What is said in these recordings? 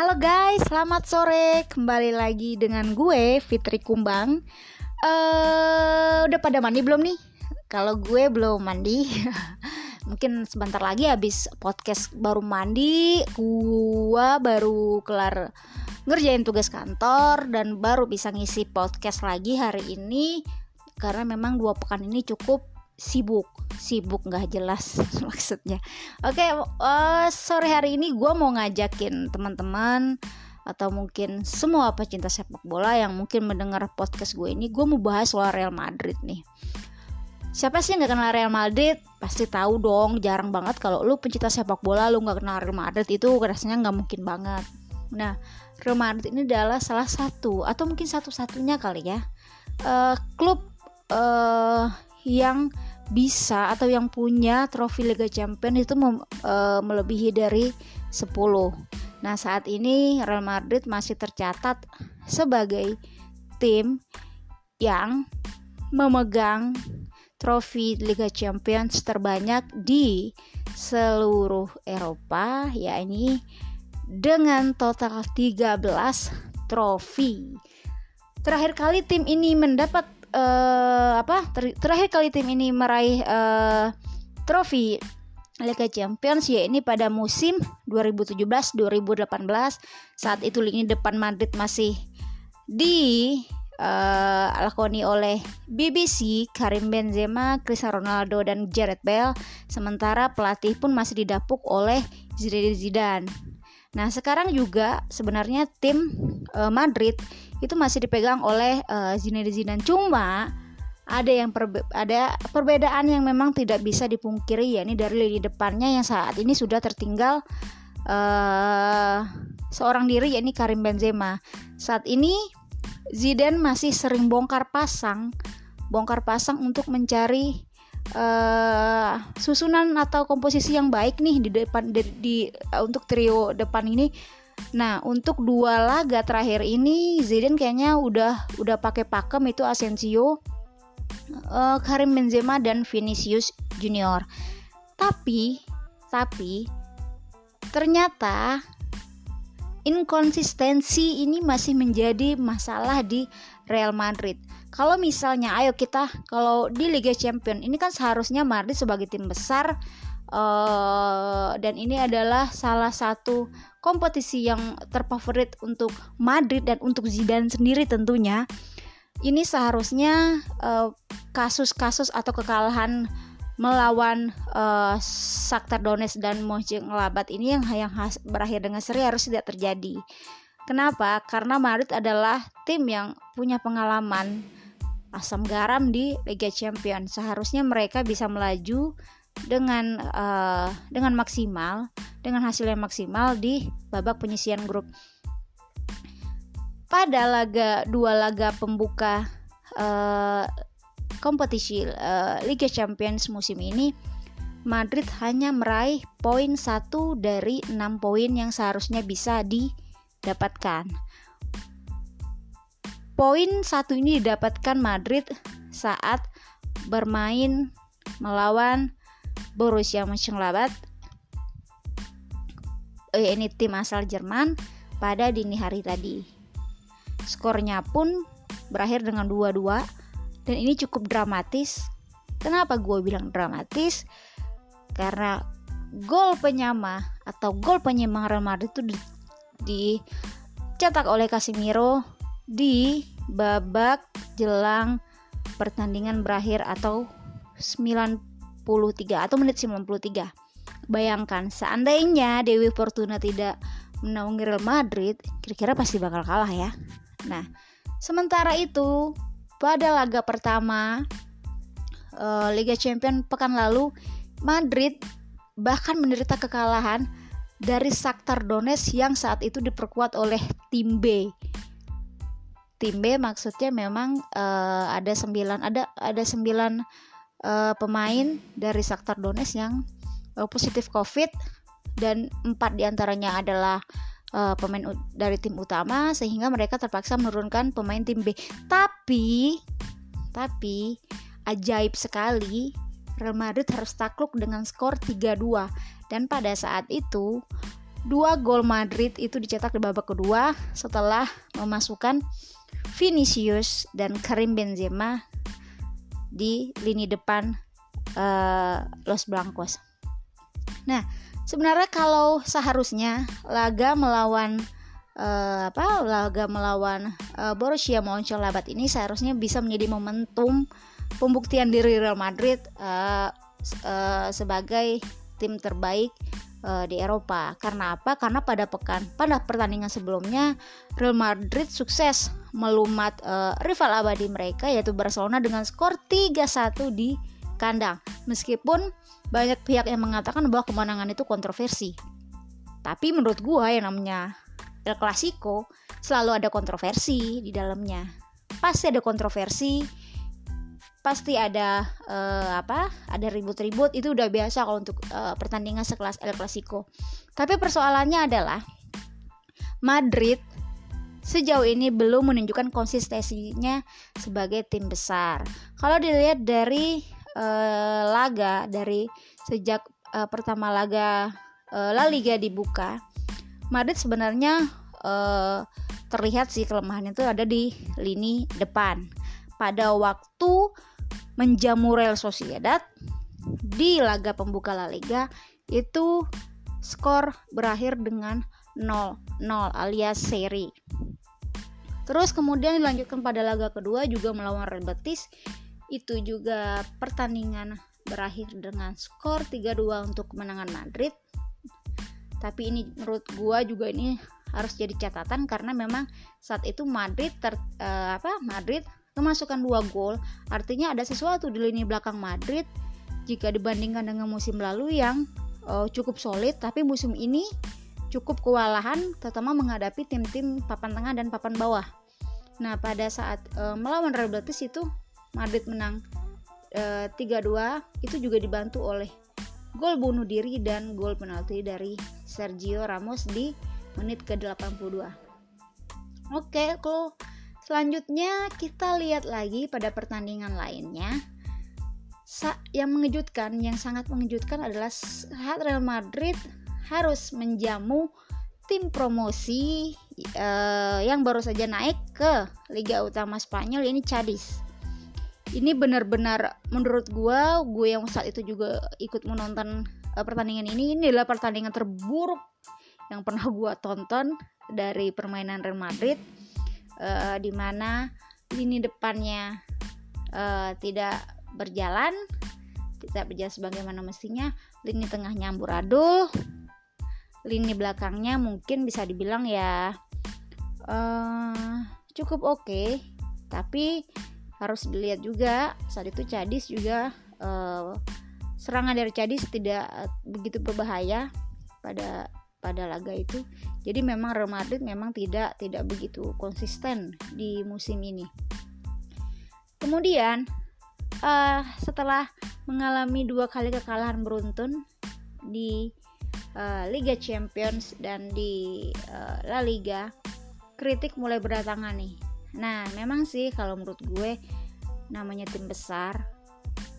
Halo guys, selamat sore. Kembali lagi dengan gue Fitri Kumbang. uh, udah pada mandi belum nih? Kalau gue belum mandi. Mungkin sebentar lagi habis podcast baru mandi, gue baru kelar ngerjain tugas kantor dan baru bisa ngisi podcast lagi hari ini karena memang dua pekan ini cukup sibuk sibuk nggak jelas maksudnya. Oke okay, uh, eh, sore hari ini gue mau ngajakin teman-teman atau mungkin semua pecinta sepak bola yang mungkin mendengar podcast gue ini gue mau bahas soal Real Madrid nih. Siapa sih yang gak kenal Real Madrid? Pasti tahu dong jarang banget kalau lu pencinta sepak bola lu nggak kenal Real Madrid itu rasanya nggak mungkin banget. Nah Real Madrid ini adalah salah satu atau mungkin satu-satunya kali ya uh, klub uh, yang bisa atau yang punya trofi Liga Champions itu mem, e, melebihi dari 10. Nah, saat ini Real Madrid masih tercatat sebagai tim yang memegang trofi Liga Champions terbanyak di seluruh Eropa, yakni dengan total 13 trofi. Terakhir kali tim ini mendapat uh, apa ter terakhir kali tim ini meraih uh, trofi Liga Champions ya ini pada musim 2017-2018 saat itu lini depan Madrid masih di uh, lakoni oleh BBC, Karim Benzema, Cristiano Ronaldo dan Gareth Bale sementara pelatih pun masih didapuk oleh Zinedine Zidane. Nah, sekarang juga sebenarnya tim uh, Madrid itu masih dipegang oleh uh, Zinedine Zidane. Cuma ada yang perbe ada perbedaan yang memang tidak bisa dipungkiri ya ini dari lini depannya yang saat ini sudah tertinggal uh, seorang diri yakni Karim Benzema. Saat ini Zidane masih sering bongkar pasang bongkar pasang untuk mencari uh, susunan atau komposisi yang baik nih di depan di, di uh, untuk trio depan ini Nah, untuk dua laga terakhir ini Zidane kayaknya udah udah pakai pakem itu Asensio, uh, Karim Benzema dan Vinicius Junior. Tapi tapi ternyata inkonsistensi ini masih menjadi masalah di Real Madrid. Kalau misalnya ayo kita kalau di Liga Champions ini kan seharusnya Madrid sebagai tim besar uh, dan ini adalah salah satu kompetisi yang terfavorit untuk Madrid dan untuk Zidane sendiri tentunya ini seharusnya eh, kasus-kasus uh, atau kekalahan melawan uh, Shakhtar Donetsk dan Mönchengladbach ini yang yang berakhir dengan seri harus tidak terjadi. Kenapa? Karena Madrid adalah tim yang punya pengalaman asam garam di Liga Champions. Seharusnya mereka bisa melaju dengan uh, dengan maksimal dengan hasil yang maksimal di babak penyisian grup. Pada laga dua laga pembuka uh, kompetisi uh, Liga Champions musim ini, Madrid hanya meraih poin satu dari enam poin yang seharusnya bisa didapatkan. Poin satu ini didapatkan Madrid saat bermain melawan Borussia Mönchengladbach eh, ini tim asal Jerman pada dini hari tadi. Skornya pun berakhir dengan 2-2 dan ini cukup dramatis. Kenapa gue bilang dramatis? Karena gol penyama atau gol penyeimbang Real Madrid itu dicetak oleh Casemiro di babak jelang pertandingan berakhir atau 90 93 atau menit 93. Bayangkan seandainya Dewi Fortuna tidak menaungi Real Madrid, kira-kira pasti bakal kalah ya. Nah, sementara itu pada laga pertama uh, Liga Champions pekan lalu Madrid bahkan menderita kekalahan dari Shakhtar Donetsk yang saat itu diperkuat oleh tim B. Tim B maksudnya memang uh, ada sembilan ada ada sembilan uh, pemain dari Shakhtar Donetsk yang uh, positif COVID dan empat di antaranya adalah uh, pemain dari tim utama sehingga mereka terpaksa menurunkan pemain tim B. Tapi tapi ajaib sekali Real Madrid harus takluk dengan skor 3-2 dan pada saat itu dua gol Madrid itu dicetak di babak kedua setelah memasukkan Vinicius dan Karim Benzema di lini depan uh, Los Blancos. Nah, sebenarnya kalau seharusnya laga melawan uh, apa laga melawan uh, Borussia Mönchengladbach ini seharusnya bisa menjadi momentum pembuktian diri Real Madrid uh, uh, sebagai tim terbaik uh, di Eropa. Karena apa? Karena pada pekan pada pertandingan sebelumnya Real Madrid sukses melumat uh, rival abadi mereka yaitu Barcelona dengan skor 3-1 di kandang. Meskipun banyak pihak yang mengatakan bahwa kemenangan itu kontroversi. Tapi menurut gua yang namanya El Clasico selalu ada kontroversi di dalamnya. Pasti ada kontroversi pasti ada uh, apa ada ribut-ribut. Itu udah biasa kalau untuk uh, pertandingan sekelas El Clasico. Tapi persoalannya adalah Madrid sejauh ini belum menunjukkan konsistensinya sebagai tim besar. Kalau dilihat dari uh, laga dari sejak uh, pertama laga uh, La Liga dibuka Madrid sebenarnya uh, terlihat sih kelemahan itu ada di lini depan. Pada waktu menjamu Real Sociedad di laga pembuka La Liga itu skor berakhir dengan 0-0 alias seri. Terus kemudian dilanjutkan pada laga kedua juga melawan Real Betis itu juga pertandingan berakhir dengan skor 3-2 untuk kemenangan Madrid. Tapi ini menurut gua juga ini harus jadi catatan karena memang saat itu Madrid ter, uh, apa Madrid memasukkan dua gol, artinya ada sesuatu di lini belakang Madrid jika dibandingkan dengan musim lalu yang uh, cukup solid, tapi musim ini cukup kewalahan terutama menghadapi tim-tim papan tengah dan papan bawah. Nah, pada saat uh, melawan Real Betis itu Madrid menang uh, 3-2 itu juga dibantu oleh gol bunuh diri dan gol penalti dari Sergio Ramos di menit ke-82. Oke, kalau Selanjutnya kita lihat lagi pada pertandingan lainnya. Sa yang mengejutkan, yang sangat mengejutkan adalah saat Real Madrid harus menjamu tim promosi uh, yang baru saja naik ke Liga Utama Spanyol ini Cadiz. Ini benar-benar menurut gue, gue yang saat itu juga ikut menonton uh, pertandingan ini, ini adalah pertandingan terburuk yang pernah gue tonton dari permainan Real Madrid uh, di mana lini depannya uh, tidak berjalan tidak berjalan sebagaimana mestinya lini tengahnya amburadul lini belakangnya mungkin bisa dibilang ya uh, cukup oke okay, tapi harus dilihat juga saat itu Cadis juga uh, serangan dari Cadis tidak begitu berbahaya pada pada laga itu. Jadi memang Real Madrid memang tidak tidak begitu konsisten di musim ini. Kemudian uh, setelah mengalami dua kali kekalahan beruntun di uh, Liga Champions dan di uh, La Liga, kritik mulai berdatangan nih. Nah, memang sih kalau menurut gue namanya tim besar,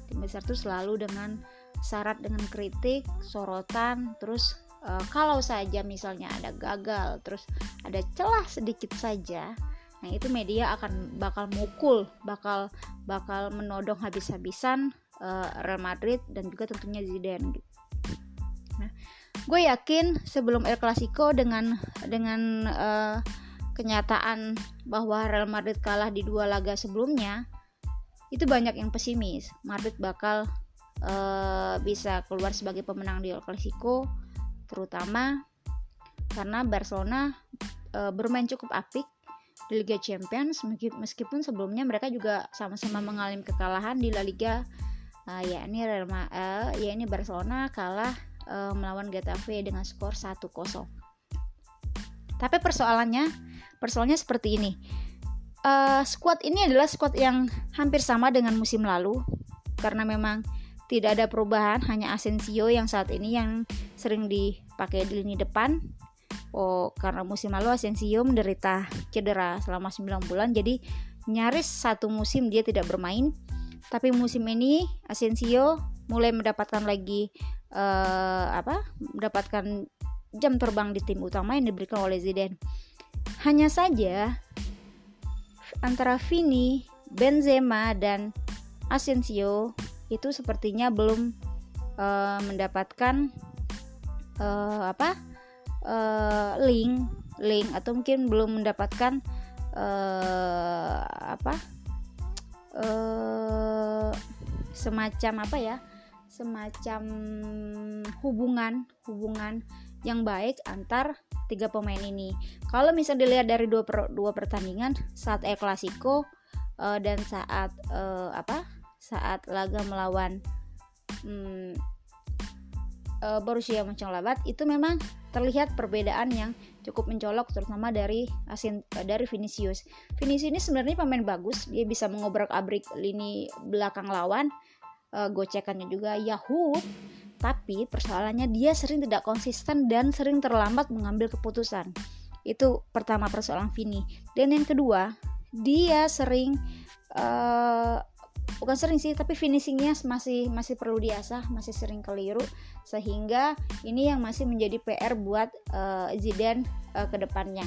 tim besar tuh selalu dengan syarat dengan kritik, sorotan, terus uh, kalau saja misalnya ada gagal terus ada celah sedikit saja nah itu media akan bakal mukul bakal bakal menodong habis-habisan uh, Real Madrid dan juga tentunya Zidane gitu. Nah, gue yakin sebelum El Clasico dengan dengan uh, kenyataan bahwa Real Madrid kalah di dua laga sebelumnya itu banyak yang pesimis Madrid bakal uh, bisa keluar sebagai pemenang di El Clasico terutama karena Barcelona e, bermain cukup apik di Liga Champions meskipun sebelumnya mereka juga sama-sama mengalami kekalahan di La Liga uh, yakni Real uh, yakni Barcelona kalah uh, melawan Getafe dengan skor 1-0. Tapi persoalannya persoalannya seperti ini. Uh, squad ini adalah squad yang hampir sama dengan musim lalu karena memang tidak ada perubahan, hanya Asensio yang saat ini yang sering dipakai di lini depan. Oh, karena musim lalu Asensio menderita cedera selama 9 bulan, jadi nyaris satu musim dia tidak bermain. Tapi musim ini Asensio mulai mendapatkan lagi uh, apa? mendapatkan jam terbang di tim utama yang diberikan oleh Zidane. Hanya saja antara Vini, Benzema dan Asensio itu sepertinya belum uh, mendapatkan uh, apa uh, link link atau mungkin belum mendapatkan uh, apa uh, semacam apa ya semacam hubungan hubungan yang baik antar tiga pemain ini. Kalau misalnya dilihat dari dua per, dua pertandingan saat El Clasico uh, dan saat uh, apa saat laga melawan um, uh, Borussia Mönchengladbach itu memang terlihat perbedaan yang cukup mencolok terutama dari asin uh, dari Vinicius. Vinicius ini sebenarnya pemain bagus, dia bisa mengobrak-abrik lini belakang lawan, uh, gocekannya juga Yahoo. Tapi persoalannya dia sering tidak konsisten dan sering terlambat mengambil keputusan. Itu pertama persoalan Vini. Dan yang kedua, dia sering uh, bukan sering sih tapi finishingnya masih masih perlu diasah masih sering keliru. Sehingga ini yang masih menjadi PR buat uh, Zidane uh, ke depannya.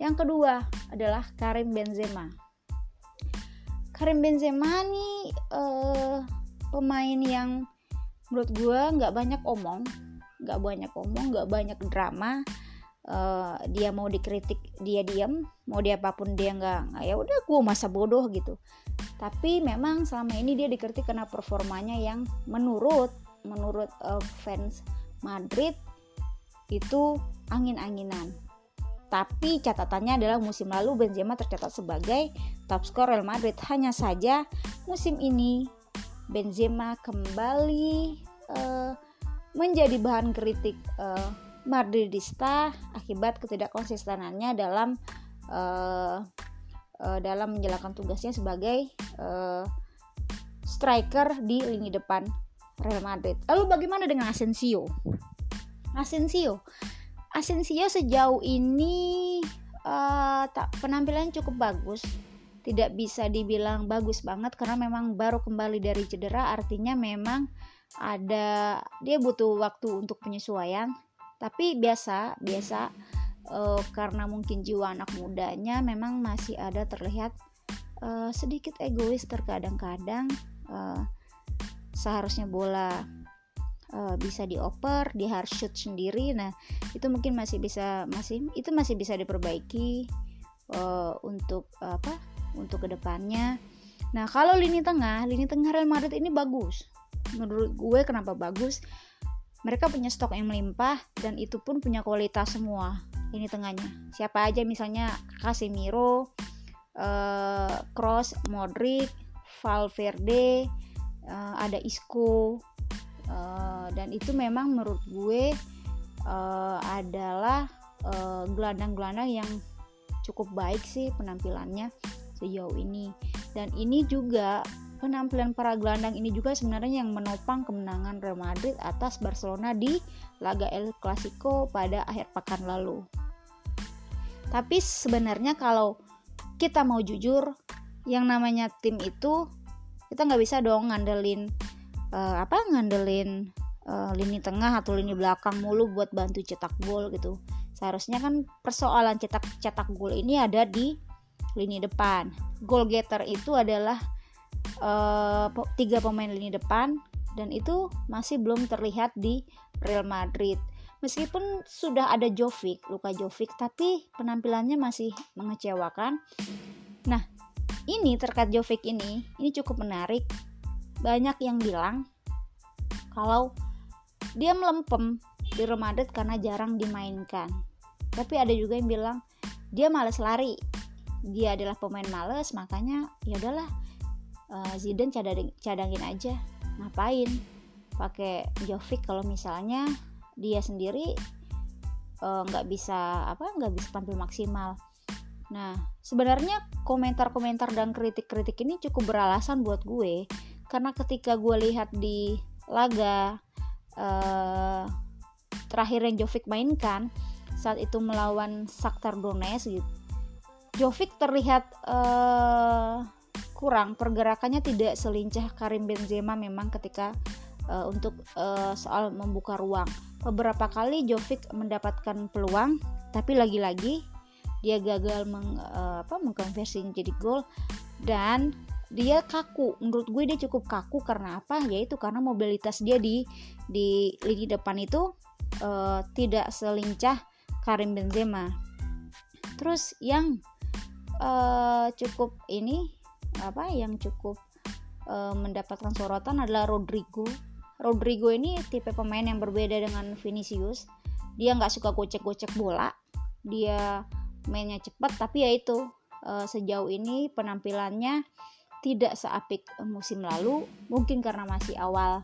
Yang kedua adalah Karim Benzema. Karim Benzema nih uh, pemain yang menurut gue nggak banyak omong nggak banyak omong nggak banyak drama uh, dia mau dikritik dia diam mau dia apa pun dia nggak ya udah gue masa bodoh gitu. Tapi memang selama ini dia dikritik karena performanya yang menurut menurut uh, fans Madrid itu angin-anginan. Tapi catatannya adalah musim lalu Benzema tercatat sebagai top skor Real Madrid. Hanya saja musim ini Benzema kembali uh, menjadi bahan kritik uh, Madridista akibat ketidakkonsistenannya dalam uh, uh, dalam menjalankan tugasnya sebagai uh, striker di lini depan Real Madrid. Lalu bagaimana dengan Asensio? Asensio, Asensio sejauh ini uh, tak penampilan cukup bagus. Tidak bisa dibilang bagus banget karena memang baru kembali dari cedera, artinya memang ada dia butuh waktu untuk penyesuaian tapi biasa biasa uh, karena mungkin jiwa anak mudanya memang masih ada terlihat uh, sedikit egois terkadang-kadang uh, seharusnya bola uh, bisa dioper dia harus shoot sendiri. Nah itu mungkin masih bisa masih itu masih bisa diperbaiki uh, untuk uh, apa untuk ke depannya. Nah kalau lini tengah lini tengah Real Madrid ini bagus. Menurut gue kenapa bagus mereka punya stok yang melimpah dan itu pun punya kualitas semua. Ini tengahnya. Siapa aja misalnya Casemiro uh, Cross Modric Valverde uh, ada Isco uh, dan itu memang menurut gue uh, adalah gelandang-gelandang uh, yang cukup baik sih penampilannya sejauh ini. Dan ini juga penampilan para gelandang ini juga sebenarnya yang menopang kemenangan Real Madrid atas Barcelona di laga El Clasico pada akhir pekan lalu. Tapi sebenarnya kalau kita mau jujur, yang namanya tim itu kita nggak bisa dong ngandelin uh, apa ngandelin uh, lini tengah atau lini belakang mulu buat bantu cetak gol gitu. Seharusnya kan persoalan cetak cetak gol ini ada di lini depan. Goal getter itu adalah uh, tiga pemain lini depan dan itu masih belum terlihat di Real Madrid. Meskipun sudah ada Jovic, Luka Jovic, tapi penampilannya masih mengecewakan. Nah, ini terkait Jovic ini, ini cukup menarik. Banyak yang bilang kalau dia melempem di Real Madrid karena jarang dimainkan. Tapi ada juga yang bilang dia males lari. Dia adalah pemain males, makanya ya udahlah uh, Zidane cadangin, cadangin aja. Ngapain? Pakai Jovic kalau misalnya dia sendiri eh, nggak uh, bisa apa nggak bisa tampil maksimal. Nah sebenarnya komentar-komentar dan kritik-kritik ini cukup beralasan buat gue. Karena ketika gue lihat di laga uh, terakhir yang Jovic mainkan saat itu melawan Shakhtar Donetsk gitu Jovic terlihat uh, kurang pergerakannya tidak selincah Karim Benzema memang ketika uh, untuk uh, soal membuka ruang. Beberapa kali Jovic mendapatkan peluang tapi lagi-lagi dia gagal meng, uh, apa mengkonversi jadi gol. Dan dia kaku. Menurut gue dia cukup kaku karena apa? Yaitu karena mobilitas dia di di lini depan itu uh, tidak selincah Karim Benzema. Terus yang uh, cukup ini apa yang cukup uh, mendapatkan sorotan adalah Rodrigo. Rodrigo ini tipe pemain yang berbeda dengan Vinicius. Dia nggak suka gocek-gocek bola. Dia mainnya cepat tapi ya itu uh, sejauh ini penampilannya tidak seapik musim lalu. Mungkin karena masih awal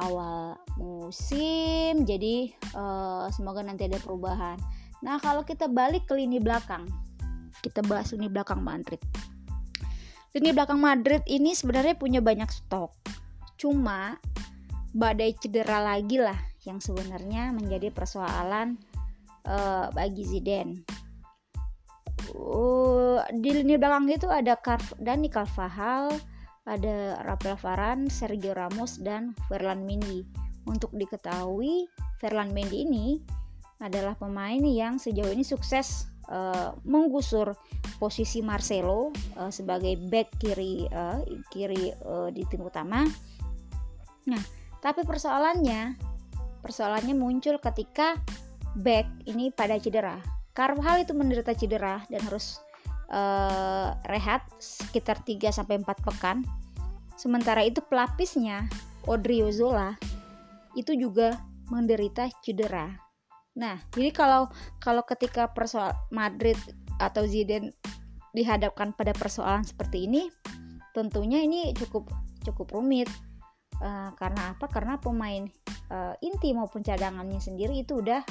awal musim jadi uh, semoga nanti ada perubahan. Nah kalau kita balik ke lini belakang kita bahas lini belakang Madrid lini belakang Madrid ini sebenarnya punya banyak stok cuma badai cedera lagi lah yang sebenarnya menjadi persoalan uh, bagi Zidane uh, di lini belakang itu ada Carv Dani Carvajal, ada Rafael Varane, Sergio Ramos dan Ferland Mendy. Untuk diketahui, Ferland Mendy ini adalah pemain yang sejauh ini sukses uh, menggusur posisi Marcelo uh, sebagai back kiri uh, kiri uh, di tim utama. Nah, tapi persoalannya persoalannya muncul ketika back ini pada cedera. Carvajal itu menderita cedera dan harus uh, rehat sekitar 3 sampai 4 pekan. Sementara itu pelapisnya Odriozola itu juga menderita cedera. Nah, jadi kalau kalau ketika persoal Madrid atau Zidane dihadapkan pada persoalan seperti ini, tentunya ini cukup cukup rumit. Uh, karena apa? Karena pemain uh, inti maupun cadangannya sendiri itu udah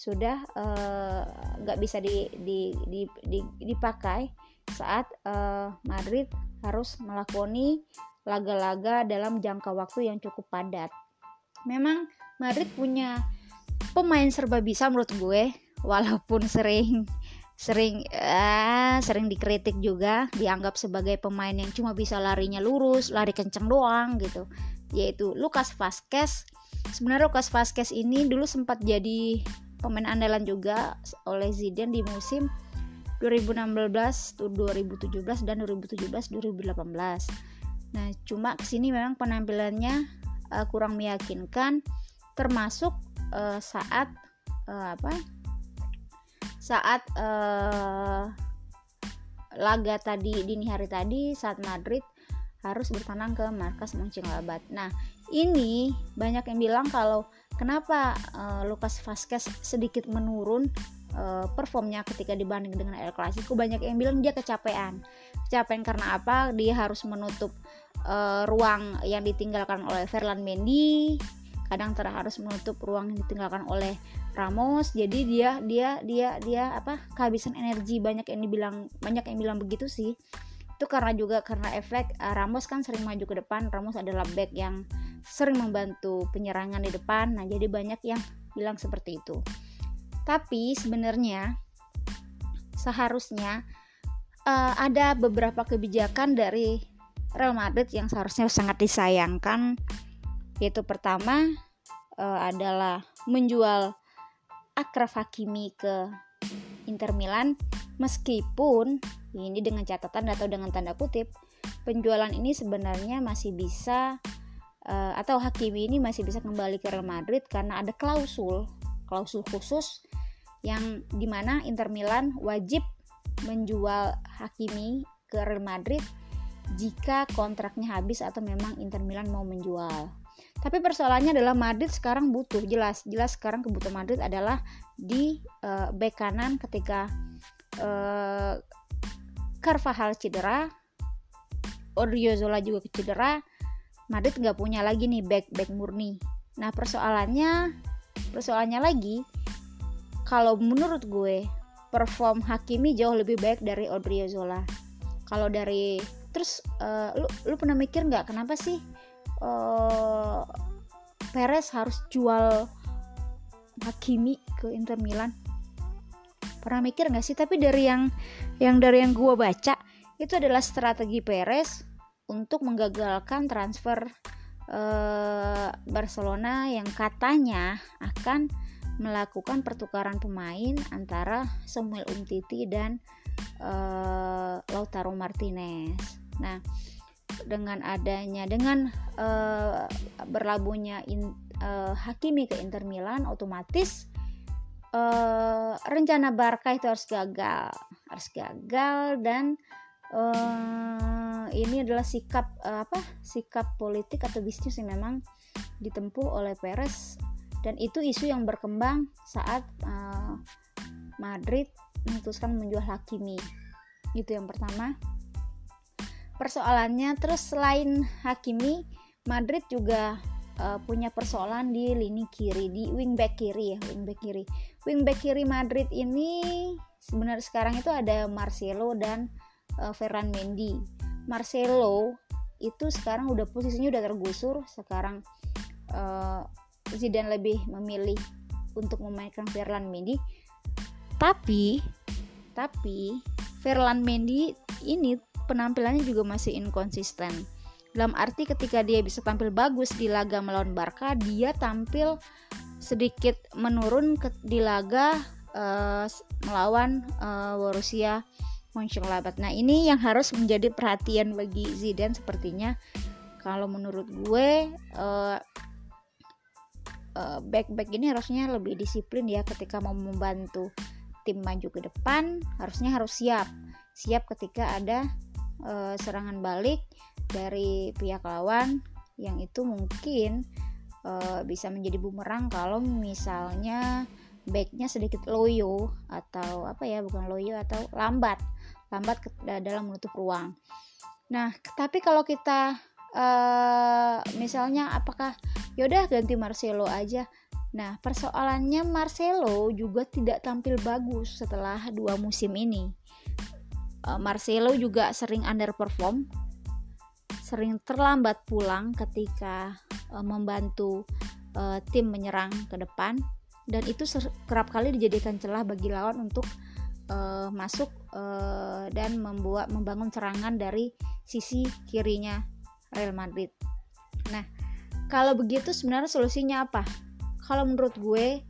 sudah eh, nggak uh, bisa di, di, di, di, dipakai saat uh, Madrid harus melakoni laga-laga dalam jangka waktu yang cukup padat. Memang Madrid punya pemain serba bisa menurut gue, walaupun sering sering uh, sering dikritik juga dianggap sebagai pemain yang cuma bisa larinya lurus lari kenceng doang gitu yaitu Lucas Vazquez sebenarnya Lucas Vazquez ini dulu sempat jadi pemain andalan juga oleh Zidane di musim 2016, 2017 dan 2017 2018. Nah, cuma ke sini memang penampilannya uh, kurang meyakinkan termasuk uh, saat uh, apa? Saat uh, laga tadi dini hari tadi saat Madrid harus bertandang ke markas Mönchengladbach. Nah, ini banyak yang bilang kalau kenapa uh, Lucas Vazquez sedikit menurun uh, performnya ketika dibanding dengan El Clasico banyak yang bilang dia kecapean. Kecapean karena apa? Dia harus menutup uh, ruang yang ditinggalkan oleh Ferland Mendy, kadang ter harus menutup ruang yang ditinggalkan oleh Ramos. Jadi dia dia dia dia apa? kehabisan energi. Banyak yang dibilang banyak yang bilang begitu sih. Itu karena juga karena efek uh, Ramos kan sering maju ke depan. Ramos adalah back yang sering membantu penyerangan di depan. Nah jadi banyak yang bilang seperti itu. Tapi sebenarnya seharusnya uh, ada beberapa kebijakan dari Real Madrid yang seharusnya sangat disayangkan yaitu pertama uh, adalah menjual Akraf Hakimi ke Inter Milan meskipun ini dengan catatan atau dengan tanda kutip, penjualan ini sebenarnya masih bisa uh, atau Hakimi ini masih bisa kembali ke Real Madrid karena ada klausul, klausul khusus yang di mana Inter Milan wajib menjual Hakimi ke Real Madrid jika kontraknya habis atau memang Inter Milan mau menjual. Tapi persoalannya adalah Madrid sekarang butuh jelas, jelas sekarang kebutuhan Madrid adalah di uh, bek kanan ketika uh, Carvajal cedera Odriozola juga cedera Madrid nggak punya lagi nih back back murni. Nah persoalannya persoalannya lagi kalau menurut gue perform Hakimi jauh lebih baik dari Odriozola. Kalau dari terus uh, lu lu pernah mikir nggak kenapa sih uh, Perez harus jual Hakimi ke Inter Milan pernah mikir nggak sih tapi dari yang yang dari yang gue baca itu adalah strategi Perez untuk menggagalkan transfer uh, Barcelona yang katanya akan melakukan pertukaran pemain antara Samuel Umtiti dan uh, Lautaro Martinez. Nah, dengan adanya dengan uh, berlabuhnya in, uh, Hakimi ke Inter Milan otomatis uh, rencana Barca itu harus gagal harus gagal dan uh, ini adalah sikap uh, apa sikap politik atau bisnis yang memang ditempuh oleh Perez. Dan itu isu yang berkembang saat uh, Madrid memutuskan menjual Hakimi. Itu yang pertama persoalannya. Terus selain Hakimi Madrid juga uh, punya persoalan di lini kiri di wingback kiri ya wingback kiri. Wingback kiri Madrid ini sebenarnya sekarang itu ada Marcelo dan uh, Ferran Mendy. Marcelo itu sekarang udah posisinya udah tergusur sekarang uh, Zidane lebih memilih untuk memainkan Ferland Mendy. Tapi tapi Ferland Mendy ini penampilannya juga masih inkonsisten. Dalam arti ketika dia bisa tampil bagus di laga melawan Barca, dia tampil sedikit menurun ke, di laga uh, melawan uh, Borussia Mönchengladbach. Nah, ini yang harus menjadi perhatian bagi Zidane sepertinya. Kalau menurut gue uh, back-back ini harusnya lebih disiplin ya ketika mau membantu tim maju ke depan, harusnya harus siap. Siap ketika ada uh, serangan balik dari pihak lawan yang itu mungkin uh, bisa menjadi bumerang kalau misalnya backnya sedikit loyo atau apa ya bukan loyo atau lambat lambat ke, dalam menutup ruang. Nah tapi kalau kita uh, misalnya apakah yaudah ganti Marcelo aja. Nah persoalannya Marcelo juga tidak tampil bagus setelah dua musim ini. Eh, Marcelo juga sering underperform, sering terlambat pulang ketika uh, membantu uh, tim menyerang ke depan dan itu kerap kali dijadikan celah bagi lawan untuk uh, masuk uh, dan membuat membangun serangan dari sisi kirinya Real Madrid. Nah, kalau begitu sebenarnya solusinya apa? Kalau menurut gue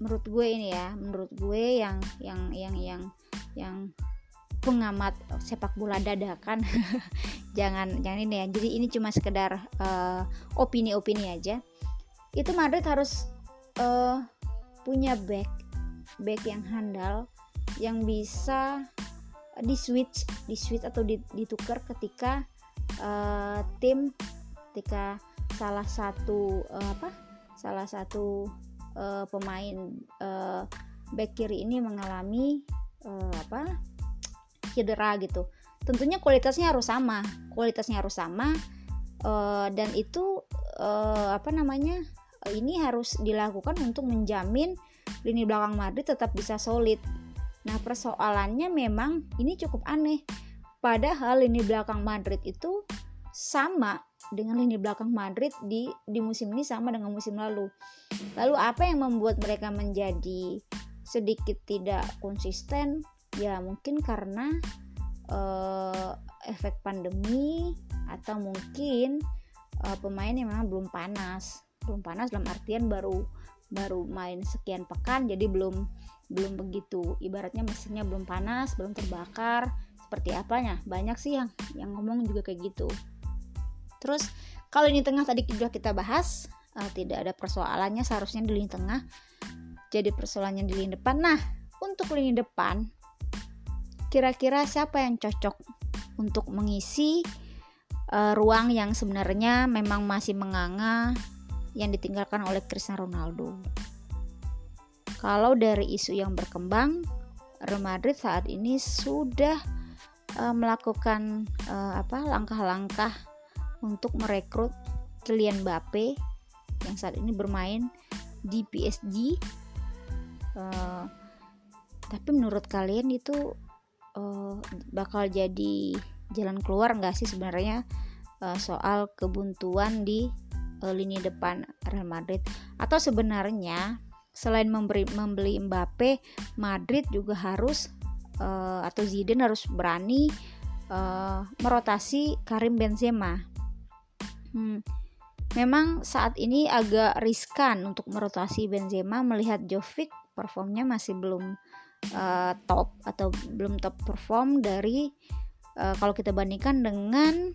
menurut gue ini ya, menurut gue yang yang yang yang yang pengamat sepak bola dadakan. Jangan jangan ini ya. Jadi ini cuma sekedar uh, opini-opini aja. Itu Madrid harus uh, punya back back yang handal yang bisa di switch di switch atau ditukar ketika uh, tim ketika salah satu uh, apa salah satu uh, pemain uh, back kiri ini mengalami uh, apa cedera gitu. Tentunya kualitasnya harus sama kualitasnya harus sama uh, dan itu uh, apa namanya ini harus dilakukan untuk menjamin lini belakang Madrid tetap bisa solid. Nah persoalannya memang ini cukup aneh. Padahal lini belakang Madrid itu sama dengan lini belakang Madrid di di musim ini sama dengan musim lalu. Lalu apa yang membuat mereka menjadi sedikit tidak konsisten ya mungkin karena uh, efek pandemi atau mungkin uh, pemain yang memang belum panas. Belum panas dalam artian baru baru main sekian pekan jadi belum belum begitu. Ibaratnya mesinnya belum panas belum terbakar seperti apanya? Banyak sih yang yang ngomong juga kayak gitu. Terus kalau ini tengah tadi sudah kita bahas uh, tidak ada persoalannya seharusnya di lini tengah jadi persoalannya di lini depan. Nah, untuk lini depan, kira-kira siapa yang cocok untuk mengisi uh, ruang yang sebenarnya memang masih menganga yang ditinggalkan oleh Cristiano Ronaldo? Kalau dari isu yang berkembang, Real Madrid saat ini sudah uh, melakukan uh, apa langkah-langkah untuk merekrut Kylian Mbappe yang saat ini bermain di PSG uh, tapi menurut kalian itu uh, bakal jadi jalan keluar nggak sih sebenarnya uh, soal kebuntuan di uh, lini depan Real Madrid? Atau sebenarnya selain memberi, membeli Mbappe Madrid juga harus uh, atau Zidane harus berani uh, merotasi Karim Benzema? Hmm, memang saat ini agak riskan untuk merotasi Benzema. Melihat Jovic performnya masih belum uh, top atau belum top perform dari uh, kalau kita bandingkan dengan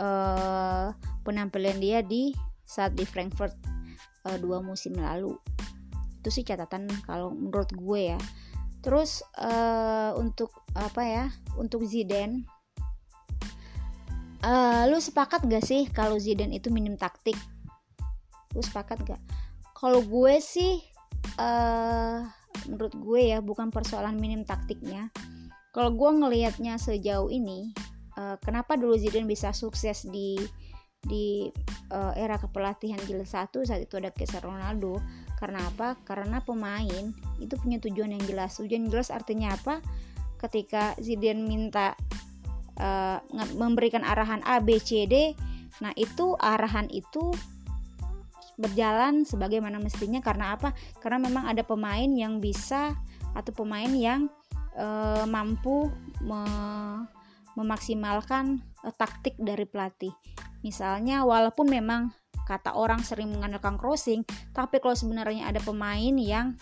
uh, penampilan dia di saat di Frankfurt uh, dua musim lalu. Itu sih catatan kalau menurut gue ya. Terus uh, untuk apa ya untuk Zidane uh, lu sepakat gak sih kalau Zidane itu minim taktik? Lu sepakat gak? Kalau gue sih uh, menurut gue ya bukan persoalan minim taktiknya kalau gue ngelihatnya sejauh ini uh, kenapa dulu Zidane bisa sukses di di uh, era kepelatihan jilid satu saat itu ada Cristiano Ronaldo karena apa? Karena pemain itu punya tujuan yang jelas. Tujuan yang jelas artinya apa? Ketika Zidane minta uh, memberikan arahan A B C D nah itu arahan itu berjalan sebagaimana mestinya. Karena apa? Karena memang ada pemain yang bisa atau pemain yang uh, mampu me memaksimalkan uh, taktik dari pelatih. Misalnya walaupun memang kata orang sering mengandalkan crossing tapi kalau sebenarnya ada pemain yang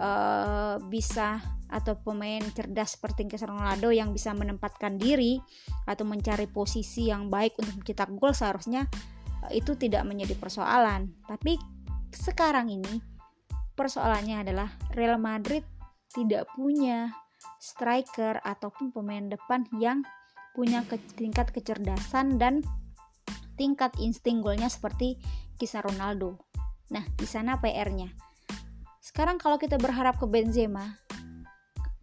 uh, bisa atau pemain cerdas seperti Cristiano Ronaldo yang bisa menempatkan diri atau mencari posisi yang baik untuk mencetak gol seharusnya eh, itu tidak menjadi persoalan. Tapi sekarang ini persoalannya adalah Real Madrid tidak punya striker ataupun pemain depan yang punya ke tingkat kecerdasan dan tingkat insting golnya seperti kisah Ronaldo. Nah, di sana PR-nya. Sekarang kalau kita berharap ke Benzema,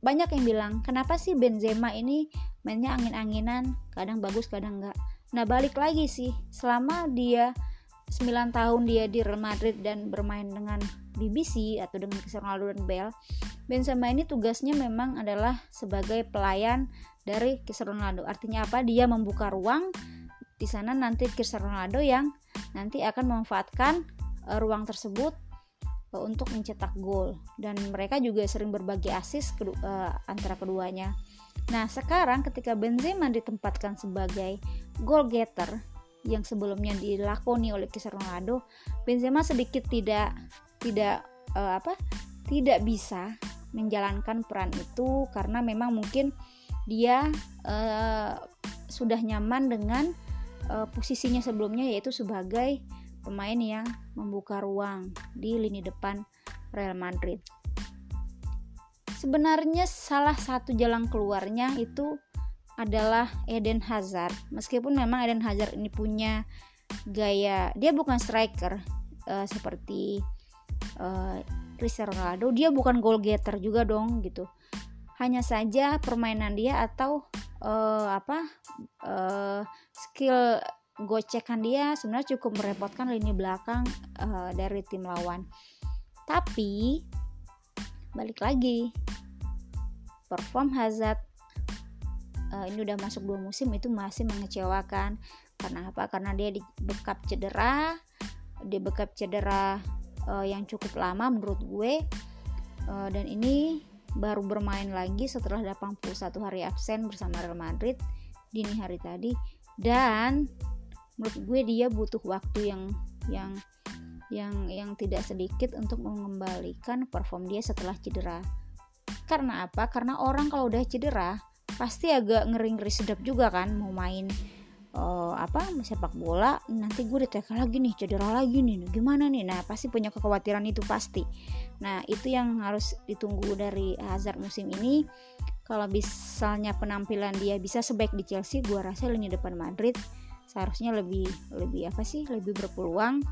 banyak yang bilang kenapa sih Benzema ini mainnya angin-anginan kadang bagus kadang enggak nah balik lagi sih. Selama dia 9 tahun dia di Real Madrid dan bermain dengan BBC atau dengan Cristiano Ronaldo dan Bale Benzema ini tugasnya memang adalah sebagai pelayan dari Cristiano Ronaldo. Artinya apa? Dia membuka ruang. Di sana nanti Cristiano Ronaldo yang nanti akan memanfaatkan uh, ruang tersebut untuk mencetak gol. Dan mereka juga sering berbagi asis kedu uh, antara keduanya. Nah, sekarang ketika Benzema ditempatkan sebagai goal getter yang sebelumnya dilakoni oleh Cristiano Ronaldo, Benzema sedikit tidak tidak uh, apa? tidak bisa menjalankan peran itu karena memang mungkin dia uh, sudah nyaman dengan uh, posisinya sebelumnya yaitu sebagai pemain yang membuka ruang di lini depan Real Madrid. Sebenarnya salah satu jalan keluarnya itu adalah Eden Hazard. Meskipun memang Eden Hazard ini punya gaya, dia bukan striker uh, seperti uh, Cristiano Ronaldo, dia bukan goal getter juga dong gitu. Hanya saja permainan dia atau uh, apa uh, skill gocekan dia sebenarnya cukup merepotkan lini belakang uh, dari tim lawan. Tapi balik lagi. Perform Hazard. Uh, ini udah masuk dua musim itu masih mengecewakan. Karena apa? Karena dia di backup cedera, di backup cedera uh, yang cukup lama menurut gue. Uh, dan ini baru bermain lagi setelah 81 hari absen bersama Real Madrid dini hari tadi. Dan menurut gue dia butuh waktu yang yang yang yang tidak sedikit untuk mengembalikan perform dia setelah cedera. Karena apa? Karena orang kalau udah cedera pasti agak ngeri-ngeri sedap juga kan mau main uh, apa sepak bola nanti gue ditekan lagi nih cedera lagi nih gimana nih? Nah pasti punya kekhawatiran itu pasti. Nah itu yang harus ditunggu dari Hazard musim ini. Kalau misalnya penampilan dia bisa sebaik di Chelsea gue rasa lini depan Madrid seharusnya lebih lebih apa sih? Lebih berpeluang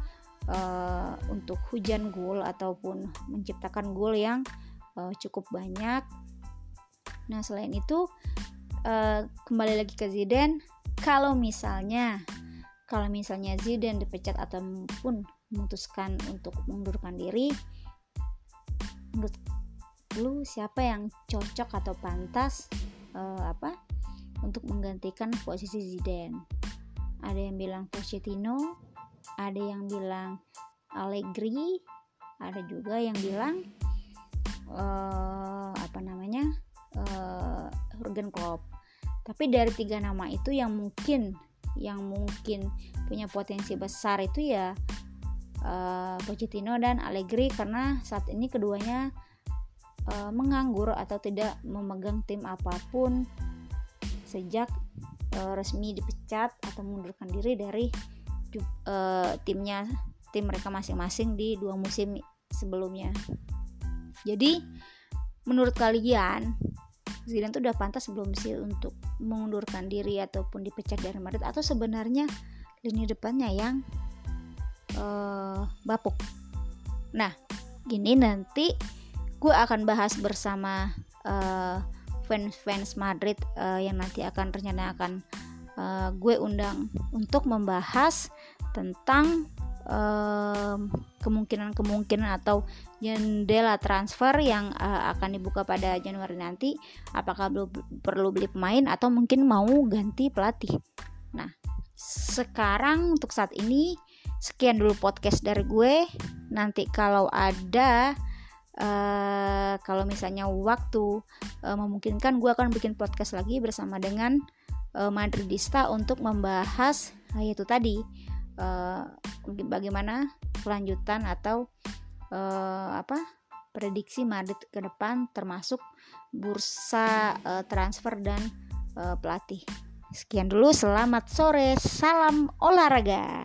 uh, untuk hujan gol ataupun menciptakan gol yang uh, cukup banyak. Nah selain itu uh, kembali lagi ke Zidane, kalau misalnya kalau misalnya Zidane dipecat ataupun memutuskan untuk mengundurkan diri, menurut lu siapa yang cocok atau pantas uh, apa untuk menggantikan posisi Zidane? ada yang bilang Pochettino ada yang bilang Allegri ada juga yang bilang uh, apa namanya uh, Jurgen Klopp. Tapi dari tiga nama itu yang mungkin yang mungkin punya potensi besar itu ya uh, Pochettino dan Allegri karena saat ini keduanya uh, menganggur atau tidak memegang tim apa pun sejak uh, resmi dipecat atau mundurkan diri dari uh, timnya tim mereka masing-masing di dua musim sebelumnya. Jadi menurut kalian Zidane tuh udah pantas belum sih untuk mengundurkan diri ataupun dipecat dari Madrid atau sebenarnya lini depannya yang uh, bapuk. Nah, gini nanti gue akan bahas bersama uh, fans-fans Madrid uh, yang nanti akan rencana akan uh, gue undang untuk membahas tentang kemungkinan-kemungkinan atau jendela transfer yang uh, akan dibuka pada Januari nanti apakah perlu beli pemain atau mungkin mau ganti pelatih. Nah, sekarang untuk saat ini sekian dulu podcast dari gue. Nanti kalau ada uh, kalau misalnya waktu uh, memungkinkan gue akan bikin podcast lagi bersama dengan uh, Madridista untuk membahas uh, itu tadi uh, bagaimana kelanjutan atau apa prediksi Madrid ke depan termasuk bursa transfer dan pelatih. Sekian dulu, selamat sore, salam olahraga.